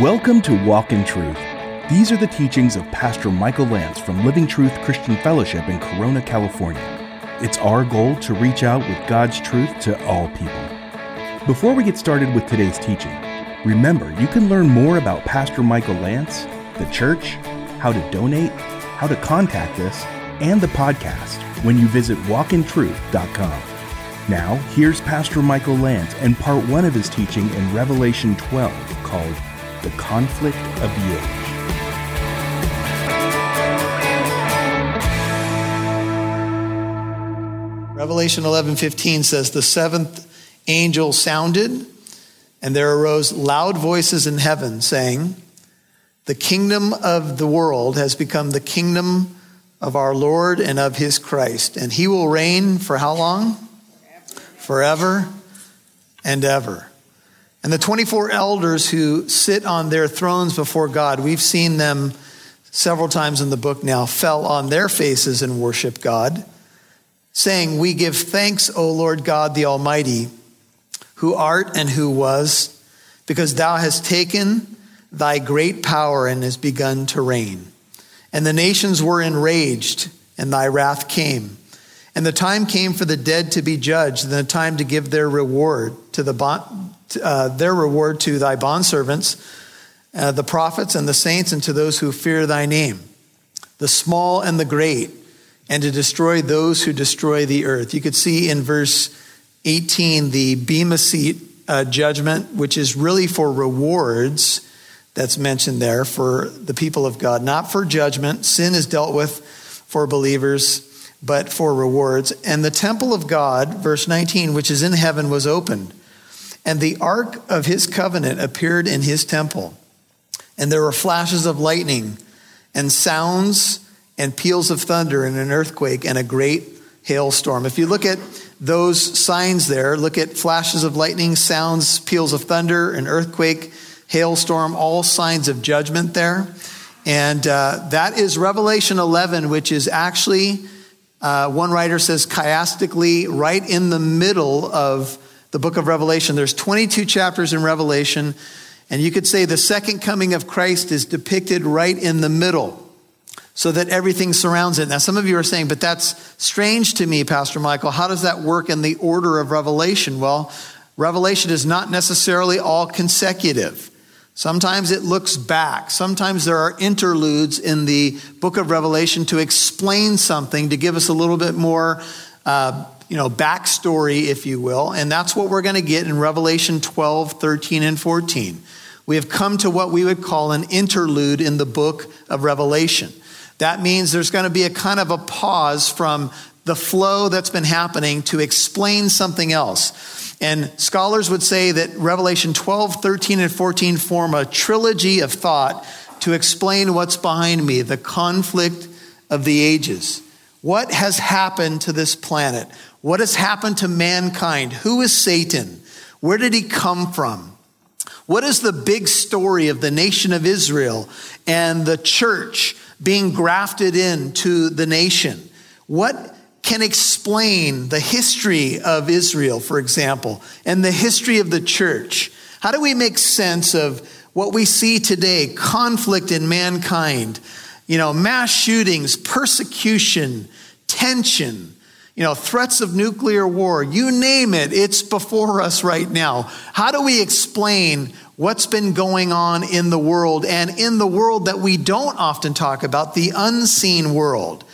Welcome to Walk in Truth. These are the teachings of Pastor Michael Lance from Living Truth Christian Fellowship in Corona, California. It's our goal to reach out with God's truth to all people. Before we get started with today's teaching, remember you can learn more about Pastor Michael Lance, the church, how to donate, how to contact us, and the podcast when you visit walkintruth.com. Now, here's Pastor Michael Lance and part one of his teaching in Revelation 12 called the conflict of the age. Revelation 11:15 says the seventh angel sounded and there arose loud voices in heaven saying the kingdom of the world has become the kingdom of our Lord and of his Christ and he will reign for how long? Forever and ever. And the 24 elders who sit on their thrones before God, we've seen them several times in the book now, fell on their faces and worship God, saying, We give thanks, O Lord God the Almighty, who art and who was, because thou hast taken thy great power and has begun to reign. And the nations were enraged, and thy wrath came. And the time came for the dead to be judged, and the time to give their reward to the uh, their reward to thy bondservants, uh, the prophets and the saints, and to those who fear thy name, the small and the great, and to destroy those who destroy the earth. You could see in verse 18 the Bema seat uh, judgment, which is really for rewards that's mentioned there for the people of God, not for judgment. Sin is dealt with for believers, but for rewards. And the temple of God, verse 19, which is in heaven, was opened and the ark of his covenant appeared in his temple. And there were flashes of lightning, and sounds, and peals of thunder, and an earthquake, and a great hailstorm. If you look at those signs there, look at flashes of lightning, sounds, peals of thunder, an earthquake, hailstorm, all signs of judgment there. And uh, that is Revelation 11, which is actually, uh, one writer says, chiastically right in the middle of the book of Revelation. There's 22 chapters in Revelation, and you could say the second coming of Christ is depicted right in the middle so that everything surrounds it. Now, some of you are saying, but that's strange to me, Pastor Michael. How does that work in the order of Revelation? Well, Revelation is not necessarily all consecutive. Sometimes it looks back. Sometimes there are interludes in the book of Revelation to explain something, to give us a little bit more uh, you know, backstory, if you will. And that's what we're going to get in Revelation 12, 13, and 14. We have come to what we would call an interlude in the book of Revelation. That means there's going to be a kind of a pause from the flow that's been happening to explain something else. And scholars would say that Revelation 12, 13, and 14 form a trilogy of thought to explain what's behind me, the conflict of the ages. What has happened to this planet? What has happened to mankind? Who is Satan? Where did he come from? What is the big story of the nation of Israel and the church being grafted into the nation? What can explain the history of Israel, for example, and the history of the church? How do we make sense of what we see today conflict in mankind, you know, mass shootings, persecution, tension? You know, threats of nuclear war, you name it, it's before us right now. How do we explain what's been going on in the world and in the world that we don't often talk about, the unseen world?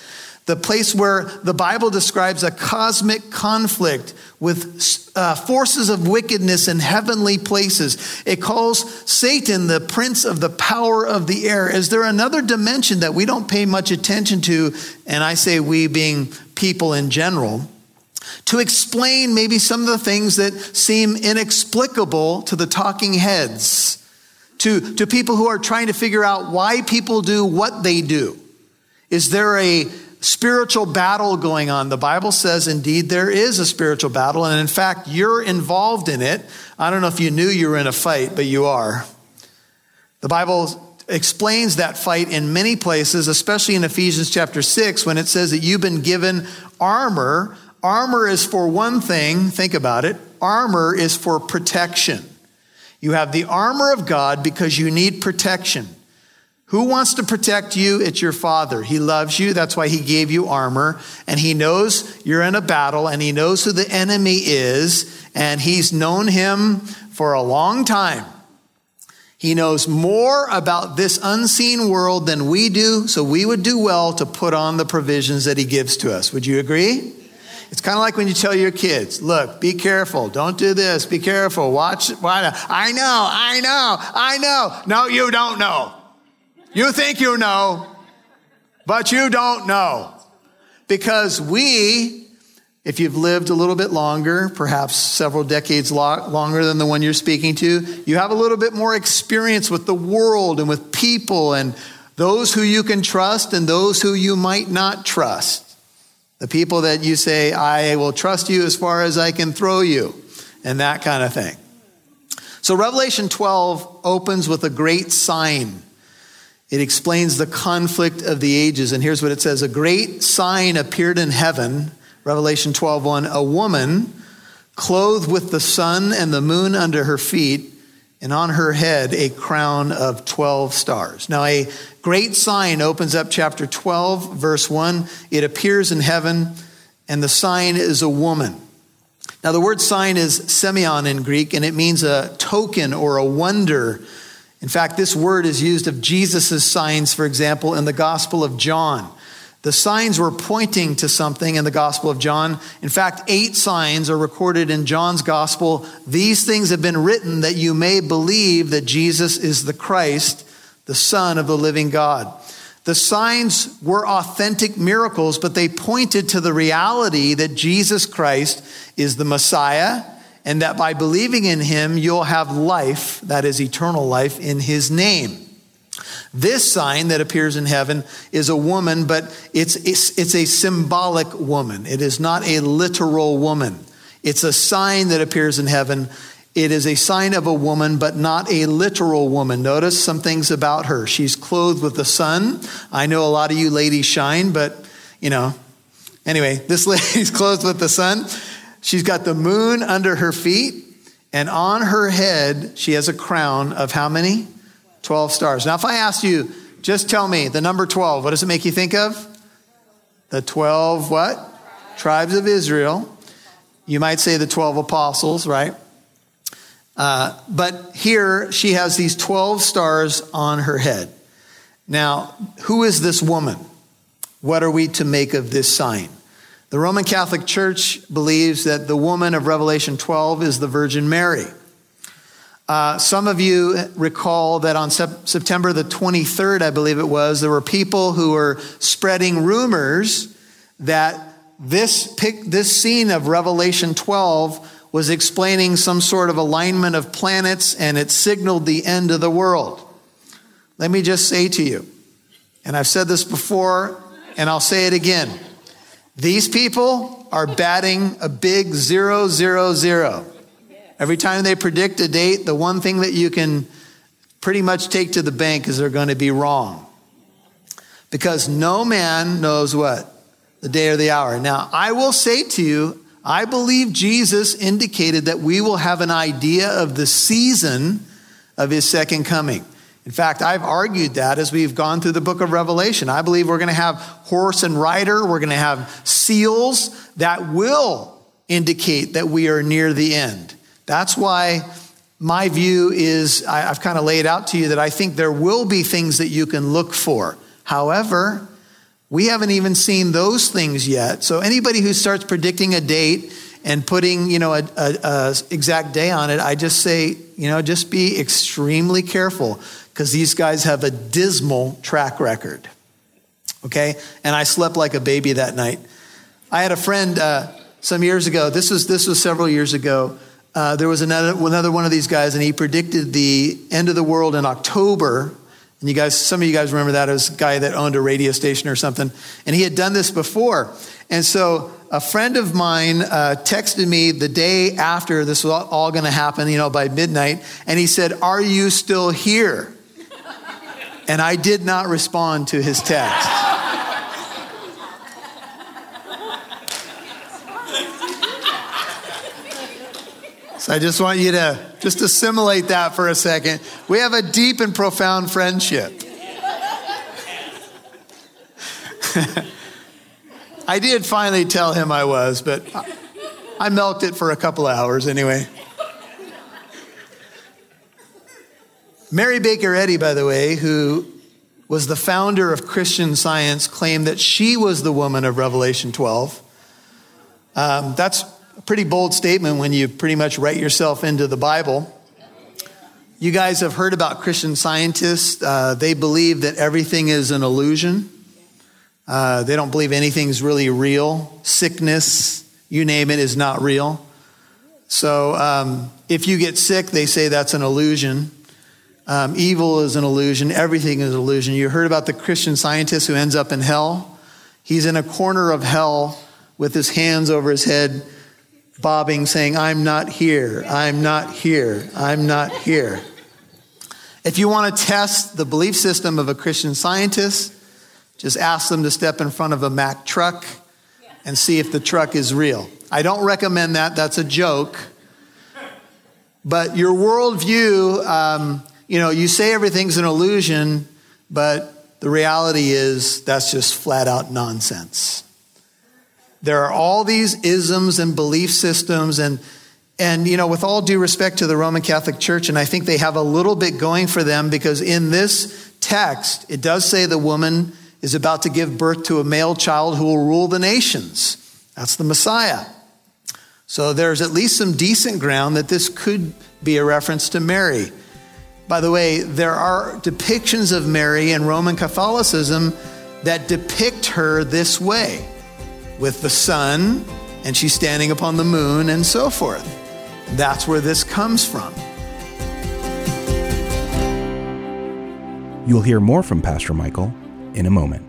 The place where the Bible describes a cosmic conflict with uh, forces of wickedness in heavenly places. It calls Satan the prince of the power of the air. Is there another dimension that we don't pay much attention to? And I say we being people in general, to explain maybe some of the things that seem inexplicable to the talking heads, to, to people who are trying to figure out why people do what they do. Is there a spiritual battle going on? The Bible says indeed there is a spiritual battle, and in fact, you're involved in it. I don't know if you knew you were in a fight, but you are. The Bible explains that fight in many places, especially in Ephesians chapter 6, when it says that you've been given armor. Armor is for one thing, think about it armor is for protection. You have the armor of God because you need protection. Who wants to protect you? It's your father. He loves you. That's why he gave you armor. And he knows you're in a battle and he knows who the enemy is. And he's known him for a long time. He knows more about this unseen world than we do. So we would do well to put on the provisions that he gives to us. Would you agree? It's kind of like when you tell your kids, look, be careful. Don't do this. Be careful. Watch. Why I know. I know. I know. No, you don't know. You think you know, but you don't know. Because we, if you've lived a little bit longer, perhaps several decades longer than the one you're speaking to, you have a little bit more experience with the world and with people and those who you can trust and those who you might not trust. The people that you say, I will trust you as far as I can throw you, and that kind of thing. So Revelation 12 opens with a great sign it explains the conflict of the ages. And here's what it says A great sign appeared in heaven, Revelation 12 1, a woman clothed with the sun and the moon under her feet, and on her head a crown of 12 stars. Now, a great sign opens up chapter 12, verse 1. It appears in heaven, and the sign is a woman. Now, the word sign is semeion in Greek, and it means a token or a wonder in fact, this word is used of Jesus' signs, for example, in the Gospel of John. The signs were pointing to something in the Gospel of John. In fact, eight signs are recorded in John's Gospel. These things have been written that you may believe that Jesus is the Christ, the Son of the living God. The signs were authentic miracles, but they pointed to the reality that Jesus Christ is the Messiah and that by believing in him, you'll have life, that is eternal life, in his name. This sign that appears in heaven is a woman, but it's, it's, it's, a symbolic woman. It is not a literal woman. It's a sign that appears in heaven. It is a sign of a woman, but not a literal woman. Notice some things about her. She's clothed with the sun. I know a lot of you ladies shine, but you know, anyway, this lady's clothed with the sun. She's got the moon under her feet, and on her head, she has a crown of how many? 12 stars. Now, if I asked you, just tell me the number 12, what does it make you think of? The 12 what? Tribes of Israel. You might say the 12 apostles, right? Uh, but here she has these 12 stars on her head. Now, who is this woman? What are we to make of this sign? The Roman Catholic Church believes that the woman of Revelation 12 is the Virgin Mary. Uh, some of you recall that on sep- September the 23rd, I believe it was, there were people who were spreading rumors that this, pic- this scene of Revelation 12 was explaining some sort of alignment of planets and it signaled the end of the world. Let me just say to you, and I've said this before and I'll say it again. These people are batting a big zero, zero, zero. Every time they predict a date, the one thing that you can pretty much take to the bank is they're going to be wrong. Because no man knows what? The day or the hour. Now, I will say to you, I believe Jesus indicated that we will have an idea of the season of his second coming. In fact, I've argued that as we've gone through the book of Revelation. I believe we're going to have horse and rider, we're going to have seals that will indicate that we are near the end. That's why my view is I've kind of laid out to you that I think there will be things that you can look for. However, we haven't even seen those things yet. So anybody who starts predicting a date and putting, you know, a, a, a exact day on it, I just say, you know, just be extremely careful because these guys have a dismal track record. Okay? And I slept like a baby that night. I had a friend uh, some years ago, this was, this was several years ago. Uh, there was another, another one of these guys, and he predicted the end of the world in October. And you guys, some of you guys remember that as a guy that owned a radio station or something. And he had done this before. And so a friend of mine uh, texted me the day after this was all, all going to happen, you know, by midnight. And he said, Are you still here? and I did not respond to his text. So I just want you to just assimilate that for a second. We have a deep and profound friendship. I did finally tell him I was, but I milked it for a couple of hours anyway. Mary Baker Eddy, by the way, who was the founder of Christian Science, claimed that she was the woman of Revelation 12. Um, that's a pretty bold statement when you pretty much write yourself into the Bible. You guys have heard about Christian scientists. Uh, they believe that everything is an illusion. Uh, they don't believe anything's really real. Sickness, you name it, is not real. So um, if you get sick, they say that's an illusion. Um, evil is an illusion. Everything is an illusion. You heard about the Christian scientist who ends up in hell? He's in a corner of hell with his hands over his head, bobbing, saying, I'm not here. I'm not here. I'm not here. If you want to test the belief system of a Christian scientist, just ask them to step in front of a Mack truck and see if the truck is real. I don't recommend that, that's a joke. But your worldview, um, you know, you say everything's an illusion, but the reality is that's just flat out nonsense. There are all these isms and belief systems and and you know with all due respect to the Roman Catholic Church and I think they have a little bit going for them because in this text it does say the woman is about to give birth to a male child who will rule the nations. That's the Messiah. So there's at least some decent ground that this could be a reference to Mary. By the way, there are depictions of Mary in Roman Catholicism that depict her this way with the sun, and she's standing upon the moon, and so forth. That's where this comes from. You'll hear more from Pastor Michael in a moment.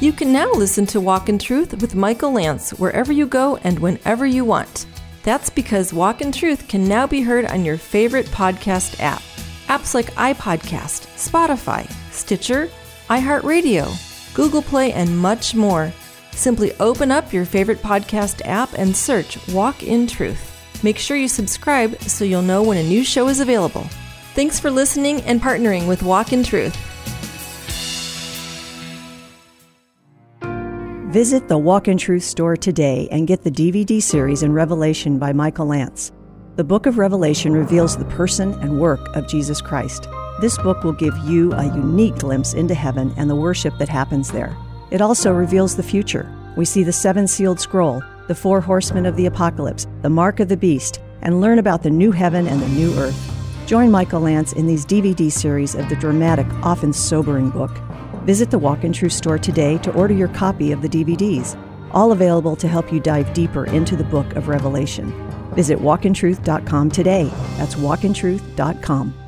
You can now listen to Walk in Truth with Michael Lance wherever you go and whenever you want. That's because Walk in Truth can now be heard on your favorite podcast app. Apps like iPodcast, Spotify, Stitcher, iHeartRadio, Google Play, and much more. Simply open up your favorite podcast app and search Walk in Truth. Make sure you subscribe so you'll know when a new show is available. Thanks for listening and partnering with Walk in Truth. Visit the Walk in Truth store today and get the DVD series in Revelation by Michael Lance. The book of Revelation reveals the person and work of Jesus Christ. This book will give you a unique glimpse into heaven and the worship that happens there. It also reveals the future. We see the seven sealed scroll, the four horsemen of the apocalypse, the mark of the beast, and learn about the new heaven and the new earth. Join Michael Lance in these DVD series of the dramatic, often sobering book. Visit the Walk in Truth store today to order your copy of the DVDs, all available to help you dive deeper into the book of Revelation. Visit walkintruth.com today. That's walkintruth.com.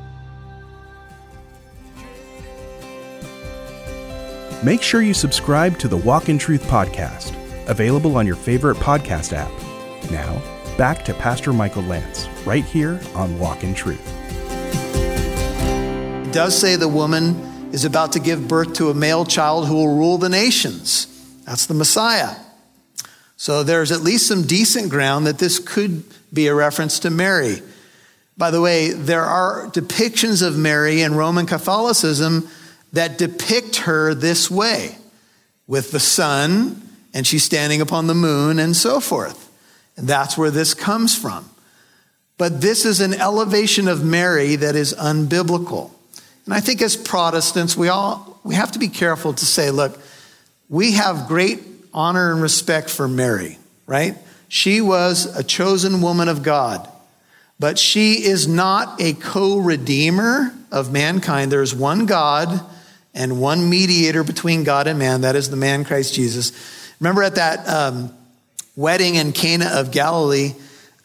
Make sure you subscribe to the Walk in Truth podcast, available on your favorite podcast app. Now, back to Pastor Michael Lance, right here on Walk in Truth It does say the woman is about to give birth to a male child who will rule the nations. That's the Messiah. So there's at least some decent ground that this could be a reference to Mary. By the way, there are depictions of Mary in Roman Catholicism that depict her this way with the sun, and she's standing upon the moon, and so forth. And that's where this comes from. But this is an elevation of Mary that is unbiblical. And I think as Protestants, we all we have to be careful to say, look, we have great honor and respect for Mary, right? She was a chosen woman of God, but she is not a co-redeemer of mankind. There's one God and one mediator between God and man. That is the man Christ Jesus. Remember at that um, wedding in Cana of Galilee,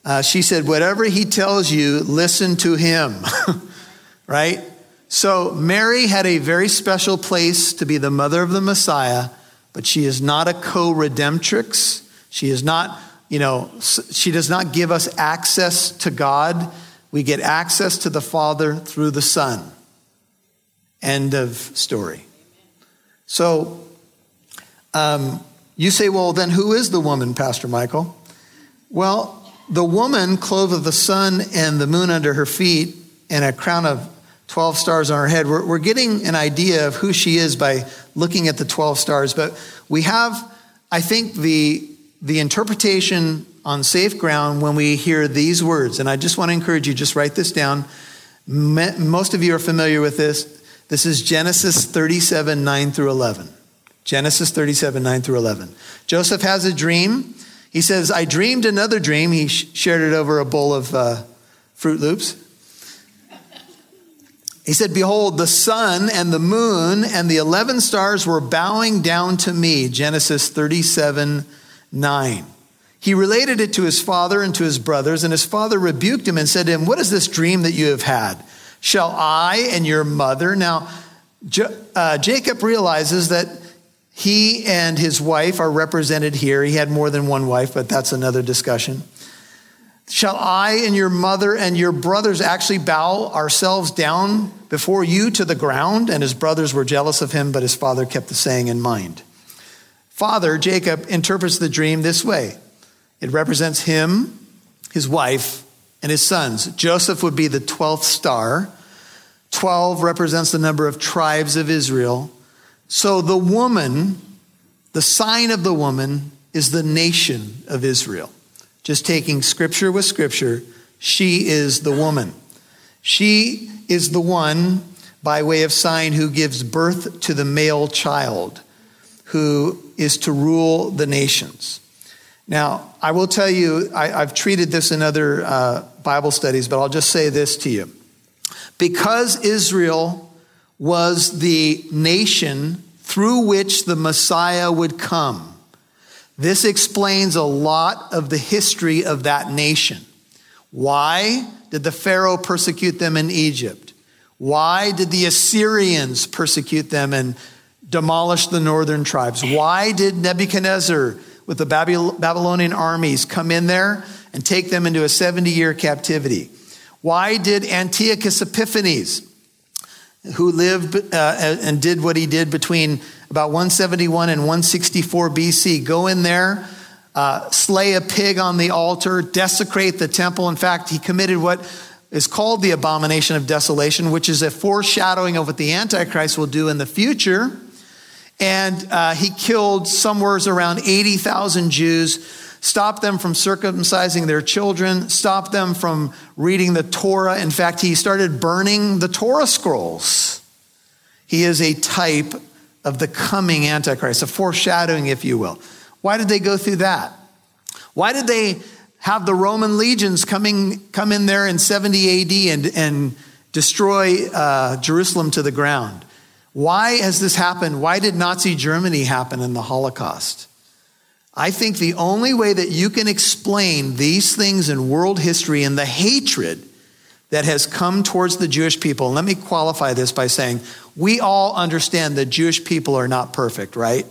uh, she said, "Whatever he tells you, listen to him." right? So Mary had a very special place to be the mother of the Messiah, but she is not a co-redemptrix. She is not, you know, she does not give us access to God. We get access to the Father through the Son. End of story. So um, you say, well, then who is the woman, Pastor Michael? Well, the woman clothed with the sun and the moon under her feet and a crown of 12 stars on her head. We're, we're getting an idea of who she is by looking at the 12 stars, but we have, I think, the, the interpretation on safe ground when we hear these words. And I just want to encourage you, just write this down. Most of you are familiar with this. This is Genesis 37, 9 through 11. Genesis 37, 9 through 11. Joseph has a dream. He says, I dreamed another dream. He shared it over a bowl of uh, Froot Loops. He said, Behold, the sun and the moon and the 11 stars were bowing down to me. Genesis 37, 9. He related it to his father and to his brothers, and his father rebuked him and said to him, What is this dream that you have had? Shall I and your mother? Now, uh, Jacob realizes that he and his wife are represented here. He had more than one wife, but that's another discussion. Shall I and your mother and your brothers actually bow ourselves down before you to the ground? And his brothers were jealous of him, but his father kept the saying in mind. Father, Jacob, interprets the dream this way it represents him, his wife, and his sons. Joseph would be the 12th star. 12 represents the number of tribes of Israel. So the woman, the sign of the woman, is the nation of Israel. Just taking scripture with scripture, she is the woman. She is the one, by way of sign, who gives birth to the male child, who is to rule the nations. Now, I will tell you, I, have treated this in other uh, Bible studies, but I'll just say this to you. Because Israel was the nation through which the Messiah would come, this explains a lot of the history of that nation. Why did the Pharaoh persecute them in Egypt? Why did the Assyrians persecute them and demolish the northern tribes? Why did Nebuchadnezzar with the Babylonian armies come in there and take them into a 70 year captivity? Why did Antiochus Epiphanes, who lived uh, and did what he did between about 171 and 164 BC, go in there, uh, slay a pig on the altar, desecrate the temple? In fact, he committed what is called the abomination of desolation, which is a foreshadowing of what the Antichrist will do in the future. And uh, he killed somewhere around 80,000 Jews, stopped them from circumcising their children, stop them from reading the Torah. In fact, he started burning the Torah scrolls. He is a type of the coming Antichrist, a foreshadowing, if you will. Why did they go through that? Why did they have the Roman legions coming, come in there in 70 AD and, and destroy uh, Jerusalem to the ground? Why has this happened? Why did Nazi Germany happen in the Holocaust? I think the only way that you can explain these things in world history and the hatred that has come towards the Jewish people, let me qualify this by saying we all understand that Jewish people are not perfect, right?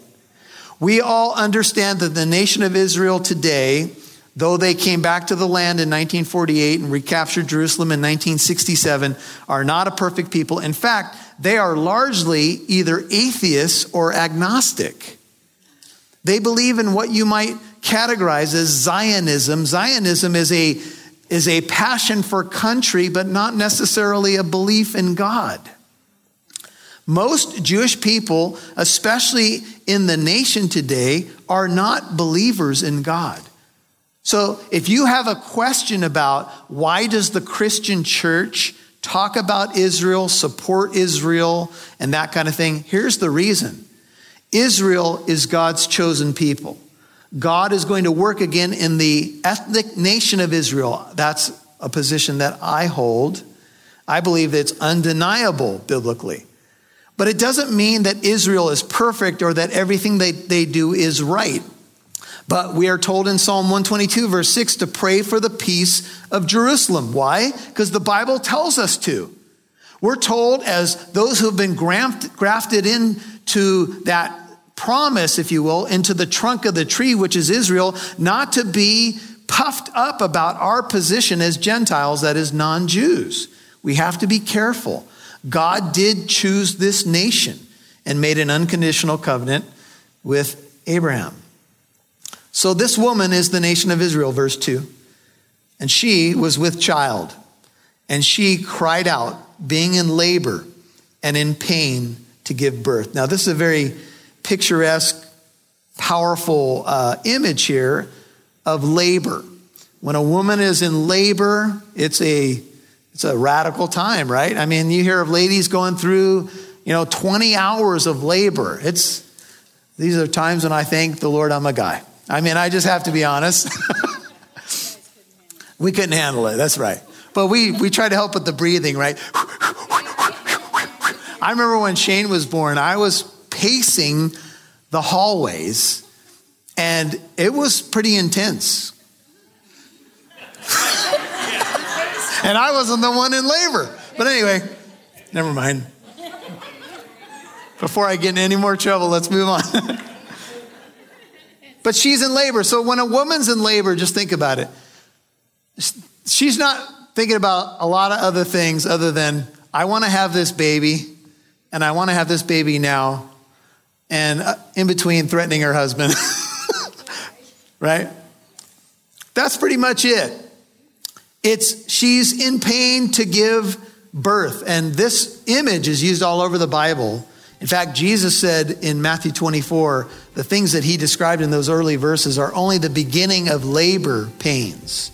We all understand that the nation of Israel today, though they came back to the land in 1948 and recaptured Jerusalem in 1967, are not a perfect people. In fact, they are largely either atheists or agnostic. They believe in what you might categorize as Zionism. Zionism is a, is a passion for country, but not necessarily a belief in God. Most Jewish people, especially in the nation today, are not believers in God. So if you have a question about why does the Christian church talk about Israel, support Israel, and that kind of thing. Here's the reason Israel is God's chosen people. God is going to work again in the ethnic nation of Israel. That's a position that I hold. I believe that it's undeniable biblically. But it doesn't mean that Israel is perfect or that everything they, they do is right. But we are told in Psalm 122, verse 6, to pray for the peace of Jerusalem. Why? Because the Bible tells us to. We're told, as those who have been grafted into that promise, if you will, into the trunk of the tree, which is Israel, not to be puffed up about our position as Gentiles, that is, non Jews. We have to be careful. God did choose this nation and made an unconditional covenant with Abraham. So this woman is the nation of Israel, verse 2. and she was with child, and she cried out, being in labor and in pain to give birth. Now, this is a very picturesque, powerful uh, image here of labor. When a woman is in labor, it's a it's a radical time, right? I mean, you hear of ladies going through, you know, 20 hours of labor. It's these are times when I thank the Lord I'm a guy. I mean, I just have to be honest. we couldn't handle it. That's right. But we we try to help with the breathing, right? I remember when Shane was born, I was pacing the hallways and it was pretty intense. and I wasn't the one in labor. But anyway, never mind. Before I get in any more trouble, let's move on. but she's in labor. So when a woman's in labor, just think about it. She's not thinking about a lot of other things other than, I want to have this baby, and I want to have this baby now, and uh, in between threatening her husband. right? That's pretty much it. It's she's in pain to give birth. And this image is used all over the Bible. In fact, Jesus said in Matthew 24, the things that he described in those early verses are only the beginning of labor pains.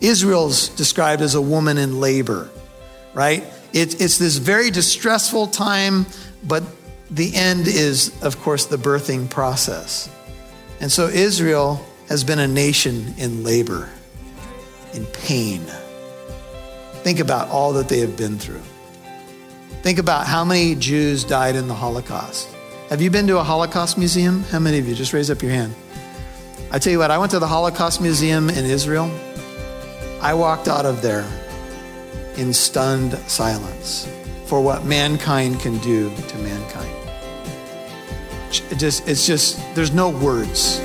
Israel's described as a woman in labor, right? It, it's this very distressful time, but the end is, of course, the birthing process. And so Israel has been a nation in labor, in pain. Think about all that they have been through. Think about how many Jews died in the Holocaust. Have you been to a Holocaust museum? How many of you? Just raise up your hand. I tell you what, I went to the Holocaust Museum in Israel. I walked out of there in stunned silence for what mankind can do to mankind. It just, it's just, there's no words.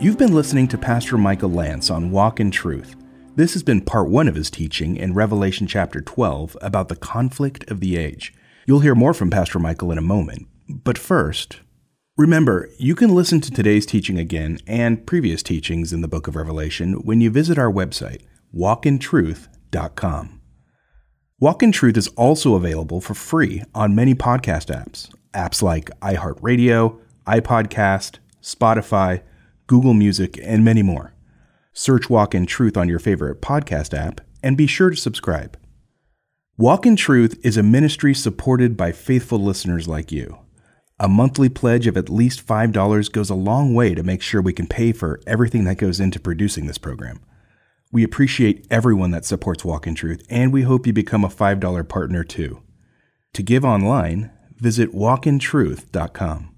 You've been listening to Pastor Michael Lance on Walk in Truth. This has been part one of his teaching in Revelation chapter 12 about the conflict of the age. You'll hear more from Pastor Michael in a moment. But first, remember, you can listen to today's teaching again and previous teachings in the book of Revelation when you visit our website, walkintruth.com. Walk in Truth is also available for free on many podcast apps, apps like iHeartRadio, iPodcast, Spotify, Google Music, and many more. Search Walk in Truth on your favorite podcast app and be sure to subscribe. Walk in Truth is a ministry supported by faithful listeners like you. A monthly pledge of at least $5 goes a long way to make sure we can pay for everything that goes into producing this program. We appreciate everyone that supports Walk in Truth, and we hope you become a $5 partner too. To give online, visit walkintruth.com.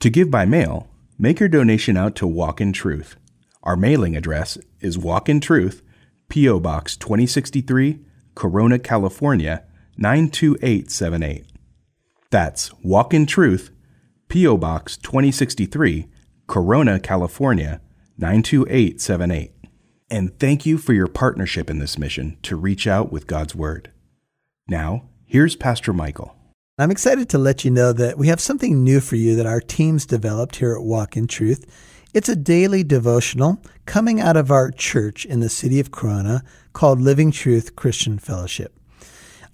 To give by mail, Make your donation out to Walk in Truth. Our mailing address is Walk in Truth, P.O. Box 2063, Corona, California 92878. That's Walk in Truth, P.O. Box 2063, Corona, California 92878. And thank you for your partnership in this mission to reach out with God's Word. Now, here's Pastor Michael. I'm excited to let you know that we have something new for you that our teams developed here at Walk in Truth. It's a daily devotional coming out of our church in the city of Corona called Living Truth Christian Fellowship.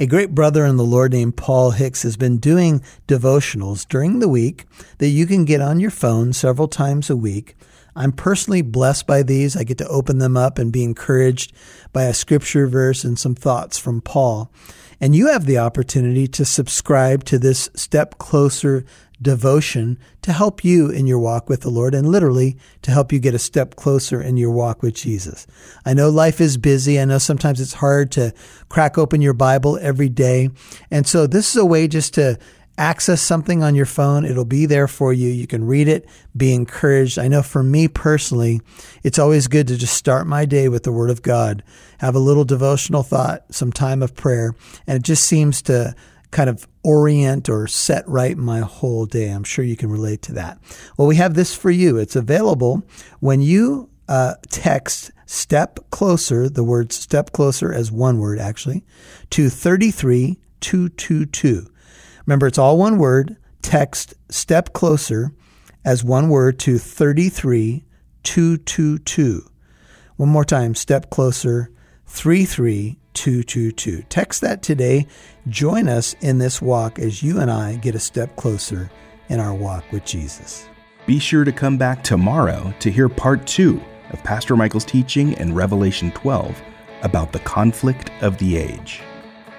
A great brother in the Lord named Paul Hicks has been doing devotionals during the week that you can get on your phone several times a week. I'm personally blessed by these. I get to open them up and be encouraged by a scripture verse and some thoughts from Paul. And you have the opportunity to subscribe to this Step Closer devotion to help you in your walk with the Lord and literally to help you get a step closer in your walk with Jesus. I know life is busy. I know sometimes it's hard to crack open your Bible every day. And so this is a way just to access something on your phone. It'll be there for you. You can read it, be encouraged. I know for me personally, it's always good to just start my day with the Word of God, have a little devotional thought, some time of prayer, and it just seems to kind of orient or set right my whole day. I'm sure you can relate to that. Well, we have this for you. It's available when you uh, text step closer, the word step closer as one word actually, to 33222. Remember, it's all one word. Text step closer as one word to 33222. One more time, step closer 33222. Text that today. Join us in this walk as you and I get a step closer in our walk with Jesus. Be sure to come back tomorrow to hear part two of Pastor Michael's teaching in Revelation 12 about the conflict of the age.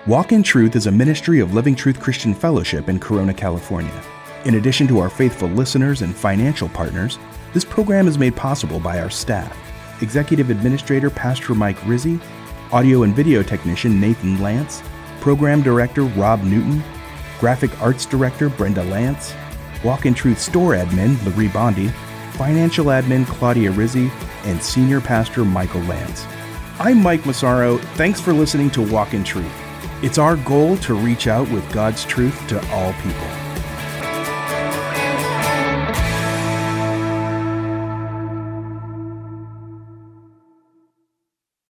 Walk in Truth is a ministry of Living Truth Christian Fellowship in Corona, California. In addition to our faithful listeners and financial partners, this program is made possible by our staff Executive Administrator Pastor Mike Rizzi, Audio and Video Technician Nathan Lance, Program Director Rob Newton, Graphic Arts Director Brenda Lance, Walk in Truth Store Admin Larry Bondi, Financial Admin Claudia Rizzi, and Senior Pastor Michael Lance. I'm Mike Massaro. Thanks for listening to Walk in Truth. It's our goal to reach out with God's truth to all people.